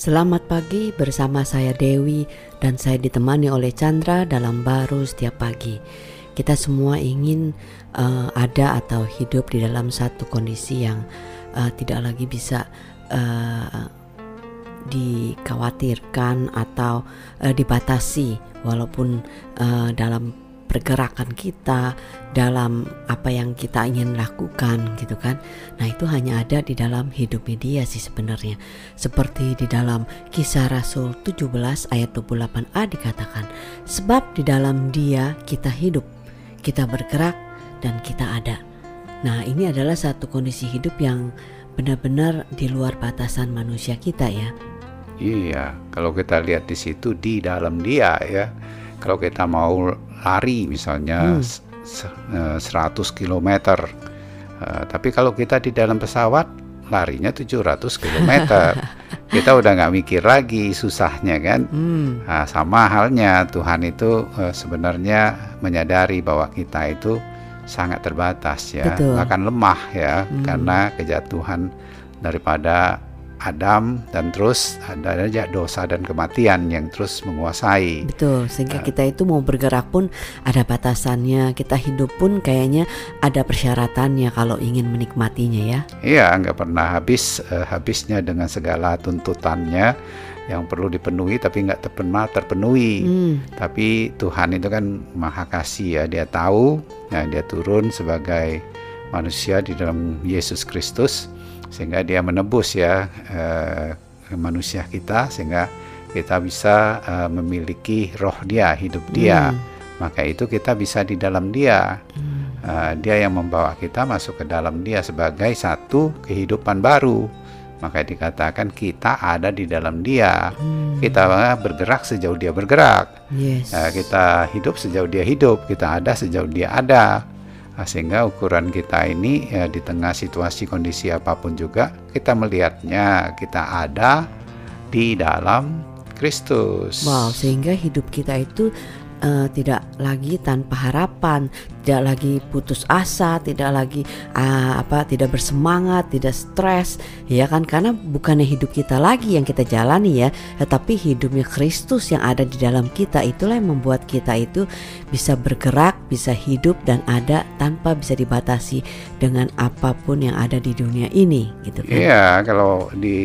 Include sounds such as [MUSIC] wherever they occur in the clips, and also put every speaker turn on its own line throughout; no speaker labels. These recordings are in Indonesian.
Selamat pagi bersama saya Dewi dan saya ditemani oleh Chandra dalam baru setiap pagi. Kita semua ingin uh, ada atau hidup di dalam satu kondisi yang uh, tidak lagi bisa uh, dikhawatirkan atau uh, dibatasi walaupun uh, dalam pergerakan kita, dalam apa yang kita ingin lakukan gitu kan. Nah, itu hanya ada di dalam hidup media sih sebenarnya. Seperti di dalam Kisah Rasul 17 ayat 28a dikatakan, sebab di dalam Dia kita hidup, kita bergerak dan kita ada. Nah, ini adalah satu kondisi hidup yang benar-benar di luar batasan manusia kita ya.
Iya, kalau kita lihat di situ di dalam dia ya. Kalau kita mau lari misalnya hmm. 100 km. Uh, tapi kalau kita di dalam pesawat larinya 700 km. [LAUGHS] kita udah nggak mikir lagi susahnya kan. Hmm. Nah, sama halnya Tuhan itu uh, sebenarnya menyadari bahwa kita itu sangat terbatas ya, Betul. bahkan lemah ya hmm. karena kejatuhan daripada Adam dan terus ada aja dosa dan kematian yang terus menguasai.
Betul, sehingga uh, kita itu mau bergerak pun ada batasannya, kita hidup pun kayaknya ada persyaratannya kalau ingin menikmatinya ya.
Iya, nggak pernah habis uh, habisnya dengan segala tuntutannya yang perlu dipenuhi tapi nggak pernah terpenuhi. Hmm. Tapi Tuhan itu kan maha kasih ya, dia tahu, ya, dia turun sebagai manusia di dalam Yesus Kristus sehingga dia menebus ya uh, manusia kita sehingga kita bisa uh, memiliki roh dia hidup dia hmm. maka itu kita bisa di dalam dia hmm. uh, dia yang membawa kita masuk ke dalam dia sebagai satu kehidupan baru maka dikatakan kita ada di dalam dia hmm. kita bergerak sejauh dia bergerak yes. uh, kita hidup sejauh dia hidup kita ada sejauh dia ada Nah, sehingga ukuran kita ini ya, di tengah situasi kondisi apa pun juga kita melihatnya kita ada di dalam Kristus.
Wow, sehingga hidup kita itu uh, tidak lagi tanpa harapan, tidak lagi putus asa, tidak lagi uh, apa tidak bersemangat, tidak stres, ya kan? Karena bukannya hidup kita lagi yang kita jalani ya, tetapi hidupnya Kristus yang ada di dalam kita itulah yang membuat kita itu bisa bergerak, bisa hidup dan ada tanpa bisa dibatasi dengan apa pun yang ada di dunia ini gitu kan.
Iya, kalau di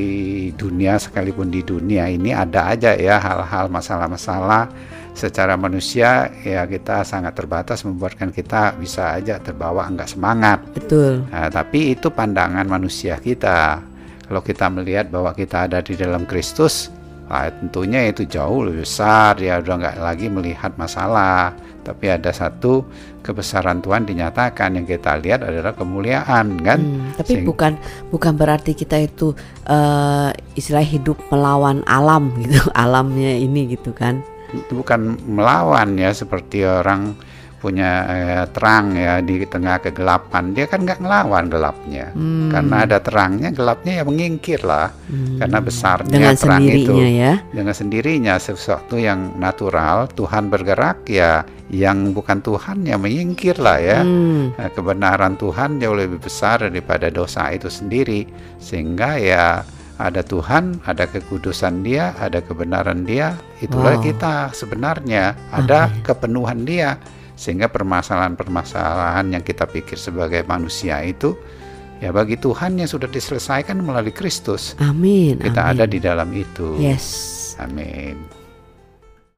dunia sekalipun di dunia ini ada aja ya hal-hal masalah-masalah. Secara manusia ya kita sangat terbatas membuatkan kita bisa aja terbawa enggak semangat.
Betul.
Nah, tapi itu pandangan manusia kita. Kalau kita melihat bahwa kita ada di dalam Kristus, nah, tentunya itu jauh lebih besar. Ya udah nggak lagi melihat masalah, tapi ada satu kebesaran Tuhan dinyatakan yang kita lihat adalah kemuliaan kan. Hmm,
tapi Sehingga, bukan bukan berarti kita itu uh, istilah hidup melawan alam gitu, [LAUGHS] alamnya ini gitu kan
bukan melawan ya seperti orang punya eh, terang ya di tengah kegelapan dia kan nggak ngelawan gelapnya hmm. karena ada terangnya gelapnya ya menyingkir lah hmm. karena besarnya
dengan
terang itu
ya
dengan sendirinya sesuatu yang natural Tuhan bergerak ya yang bukan Tuhan yang menyingkir lah ya hmm. nah, kebenaran Tuhan jauh lebih besar daripada dosa itu sendiri sehingga ya ada Tuhan, ada kekudusan Dia, ada kebenaran Dia. Itulah wow. kita sebenarnya ada okay. kepenuhan Dia. Sehingga permasalahan-permasalahan yang kita pikir sebagai manusia itu ya bagi Tuhan yang sudah diselesaikan melalui Kristus.
Amin.
Kita
amin.
ada di dalam itu.
Yes.
Amin.